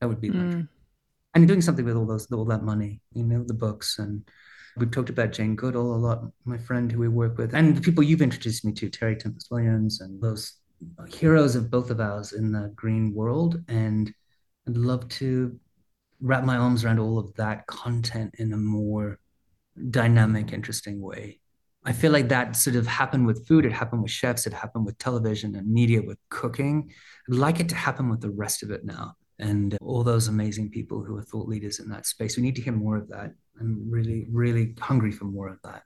That would be mm and doing something with all those all that money, you know, the books and we've talked about Jane Goodall a lot, my friend who we work with, and the people you've introduced me to, Terry Tempest Williams, and those heroes of both of ours in the green world. And I'd love to wrap my arms around all of that content in a more dynamic, interesting way. I feel like that sort of happened with food, it happened with chefs, it happened with television and media, with cooking. I'd like it to happen with the rest of it now and all those amazing people who are thought leaders in that space. We need to hear more of that. I'm really, really hungry for more of that.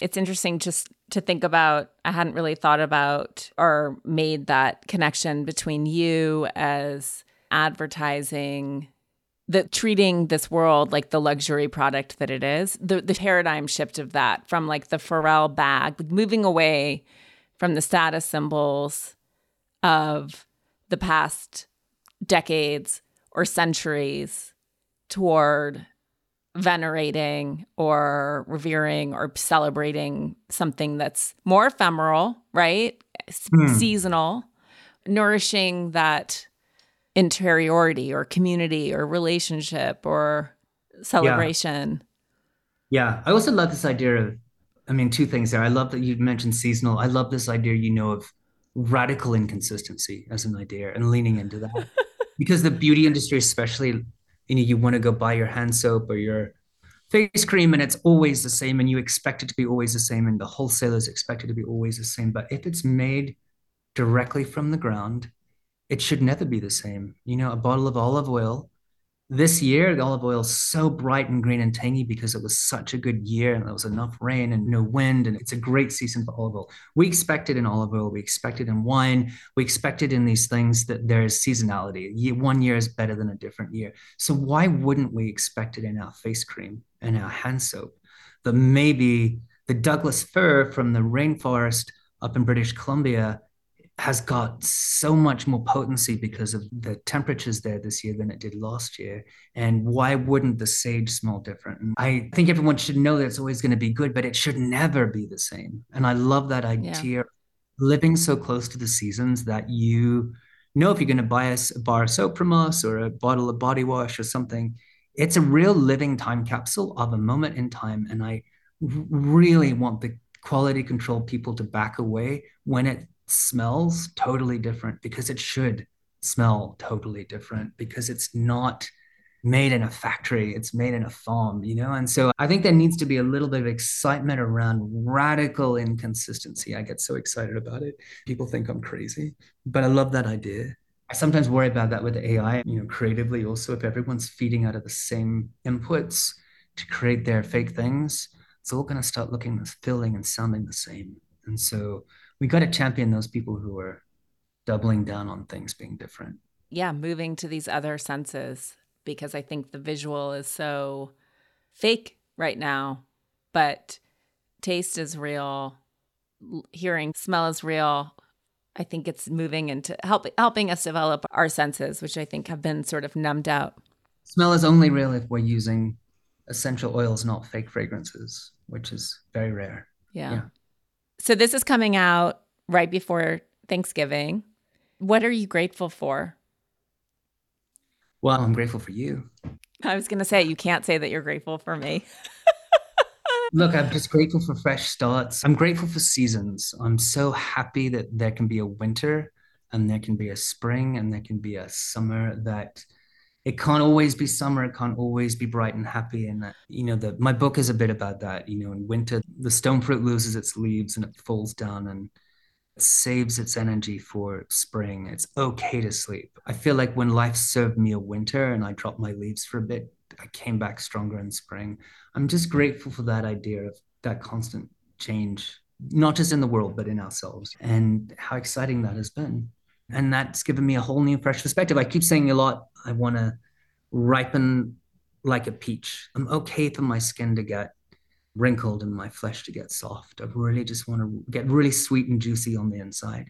It's interesting just to think about. I hadn't really thought about or made that connection between you as advertising the treating this world like the luxury product that it is, the, the paradigm shift of that from like the Pharrell bag, moving away from the status symbols of the past decades or centuries toward venerating or revering or celebrating something that's more ephemeral, right? Mm. Seasonal, nourishing that interiority or community or relationship or celebration. Yeah. yeah. I also love this idea of, I mean, two things there. I love that you mentioned seasonal. I love this idea, you know, of radical inconsistency as an idea and leaning into that. because the beauty industry, especially, you know, you want to go buy your hand soap or your face cream and it's always the same and you expect it to be always the same and the wholesalers expect it to be always the same. But if it's made directly from the ground, it should never be the same. You know, a bottle of olive oil. This year, the olive oil is so bright and green and tangy because it was such a good year and there was enough rain and no wind. And it's a great season for olive oil. We expect it in olive oil. We expect it in wine. We expect it in these things that there's seasonality. One year is better than a different year. So why wouldn't we expect it in our face cream and our hand soap? That maybe the Douglas fir from the rainforest up in British Columbia has got so much more potency because of the temperatures there this year than it did last year. And why wouldn't the sage smell different? And I think everyone should know that it's always going to be good, but it should never be the same. And I love that idea yeah. living so close to the seasons that you know if you're going to buy a, a bar of soap from us or a bottle of body wash or something, it's a real living time capsule of a moment in time. And I really want the quality control people to back away when it smells totally different because it should smell totally different because it's not made in a factory it's made in a farm you know? And so i think there needs to be a little bit of excitement around radical inconsistency. I get so excited about it. People think i'm crazy but i love that idea. I sometimes worry about that with ai you know creatively also if everyone's feeding out of the same inputs to create their fake things it's all going to start looking feeling and sounding the same. And so we got to champion those people who are doubling down on things being different. Yeah, moving to these other senses because I think the visual is so fake right now, but taste is real, hearing, smell is real. I think it's moving into help, helping us develop our senses, which I think have been sort of numbed out. Smell is only real if we're using essential oils, not fake fragrances, which is very rare. yeah. yeah. So this is coming out right before Thanksgiving. What are you grateful for? Well, I'm grateful for you. I was going to say, you can't say that you're grateful for me. Look, I'm just grateful for fresh starts. I'm grateful for seasons. I'm so happy that there can be a winter and there can be a spring and there can be a summer that it can't always be summer it can't always be bright and happy and that you know the my book is a bit about that you know in winter the stone fruit loses its leaves and it falls down and saves its energy for spring. It's okay to sleep. I feel like when life served me a winter and i dropped my leaves for a bit i came back stronger in spring. I'm just grateful for that idea of that constant change not just in the world but in ourselves and how exciting that has been and that's given me a whole new fresh perspective. I keep saying a lot i want to ripen like a peach. I'm okay for my skin to get wrinkled and my flesh to get soft. I really just want to get really sweet and juicy on the inside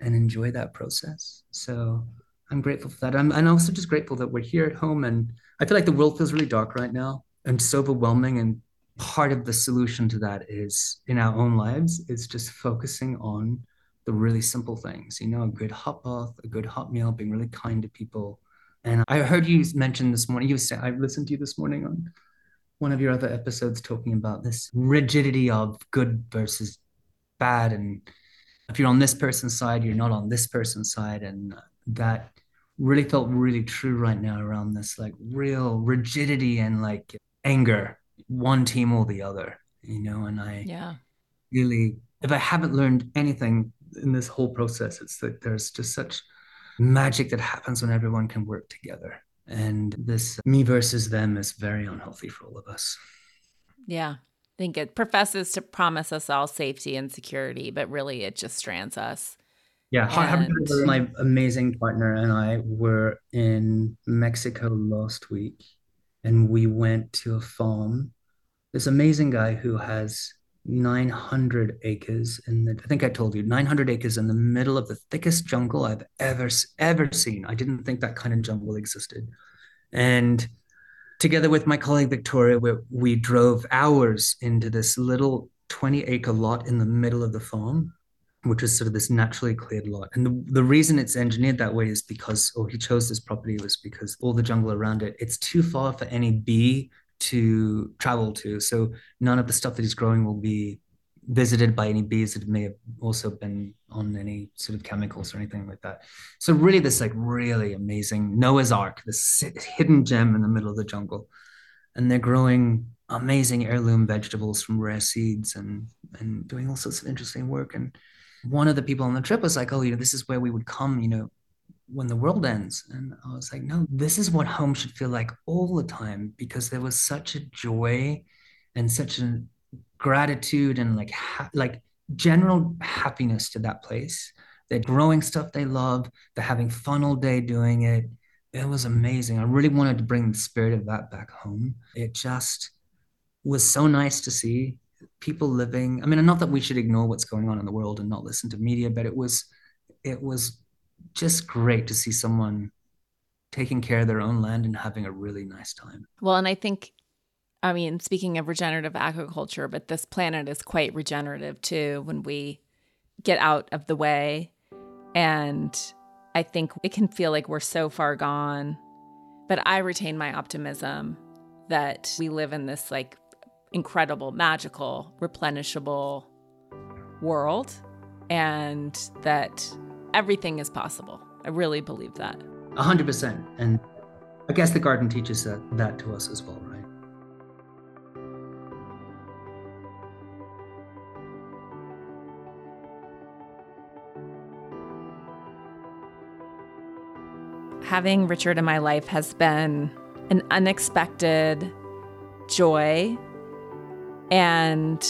and enjoy that process. So i'm grateful for that. I'm, I'm also just grateful that we're here at home and i feel like the world feels really dark right now and so overwhelming. And part of the solution to that is in our own lives is just focusing on the really simple things, you know, a good hot bath, a good hot meal, being really kind to people. And I heard you mention this morning, you said, I listened to you this morning on one of your other episodes talking about this rigidity of good versus bad. And if you're on this person's side, you're not on this person's side. And that really felt really true right now around this like real rigidity and like anger, one team or the other, you know, and I yeah really if I haven't learned anything in this whole process. It's that there's just such magic that happens when everyone can work together. And this me versus them is very unhealthy for all of us. Yeah. I think it professes to promise us all safety and security, but really it just strands us. Yeah, and... my amazing partner and I were in Mexico last week, and we went to a farm. This amazing guy who has 900 acres in the. I think I told you 900 acres in the middle of the thickest jungle I've ever ever seen. I didn't think that kind of jungle existed, and together with my colleague Victoria, we, we drove hours into this little 20 acre lot in the middle of the farm which is sort of this naturally cleared lot. And the, the reason it's engineered that way is because, or he chose this property was because all the jungle around it, it's too far for any bee to travel to. So none of the stuff that he's growing will be visited by any bees that may have also been on any sort of chemicals or anything like that. So really this like really amazing Noah's Ark, this hidden gem in the middle of the jungle. And they're growing amazing heirloom vegetables from rare seeds and and doing all sorts of interesting work. And one of the people on the trip was like, oh, you know, this is where we would come, you know, when the world ends. And I was like, no, this is what home should feel like all the time because there was such a joy and such a gratitude and like ha- like general happiness to that place. They're growing stuff they love. They're having fun all day doing it. It was amazing. I really wanted to bring the spirit of that back home. It just was so nice to see people living i mean not that we should ignore what's going on in the world and not listen to media but it was it was just great to see someone taking care of their own land and having a really nice time. Well and i think i mean speaking of regenerative agriculture but this planet is quite regenerative too when we get out of the way. And i think it can feel like we're so far gone but i retain my optimism that we live in this like incredible, magical, replenishable world and that everything is possible. I really believe that. A hundred percent. And I guess the garden teaches that, that to us as well, right? Having Richard in my life has been an unexpected joy and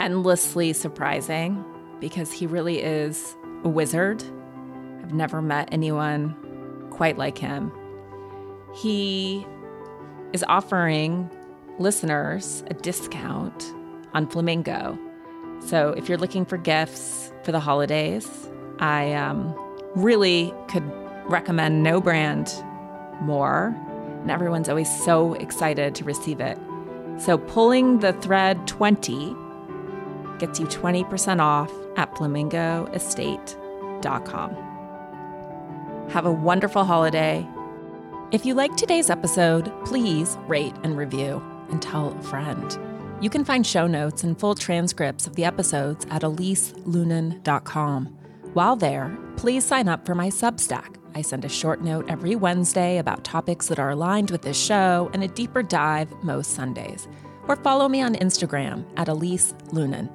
endlessly surprising because he really is a wizard. I've never met anyone quite like him. He is offering listeners a discount on Flamingo. So if you're looking for gifts for the holidays, I um, really could recommend no brand more. And everyone's always so excited to receive it. So pulling the thread 20 gets you 20% off at flamingoestate.com. Have a wonderful holiday. If you like today's episode, please rate and review and tell a friend. You can find show notes and full transcripts of the episodes at eliseloehnen.com. While there, please sign up for my Substack I send a short note every Wednesday about topics that are aligned with this show and a deeper dive most Sundays. Or follow me on Instagram at Elise Loehnen.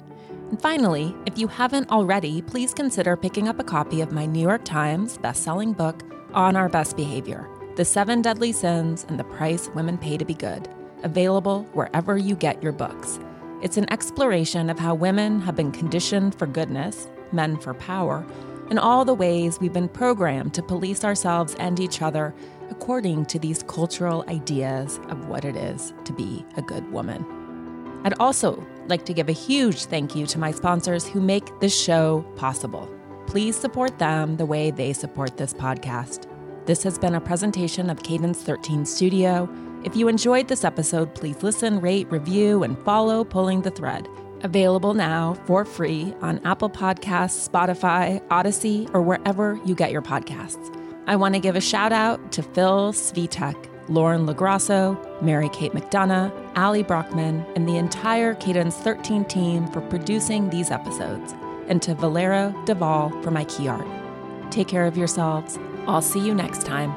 And finally, if you haven't already, please consider picking up a copy of my New York Times bestselling book, On Our Best Behavior The Seven Deadly Sins and the Price Women Pay to Be Good, available wherever you get your books. It's an exploration of how women have been conditioned for goodness, men for power and all the ways we've been programmed to police ourselves and each other according to these cultural ideas of what it is to be a good woman. I'd also like to give a huge thank you to my sponsors who make this show possible. Please support them the way they support this podcast. This has been a presentation of Cadence 13 Studio. If you enjoyed this episode, please listen, rate, review, and follow Pulling the Thread Available now for free on Apple Podcasts, Spotify, Audacy, or wherever you get your podcasts. I want to give a shout out to Phil Svitek, Lauren LaGrasso, Mary Kate McDonough, Ali Brockman, and the entire Cadence 13 team for producing these episodes, and to Valero Duvall for my key art. Take care of yourselves. I'll see you next time.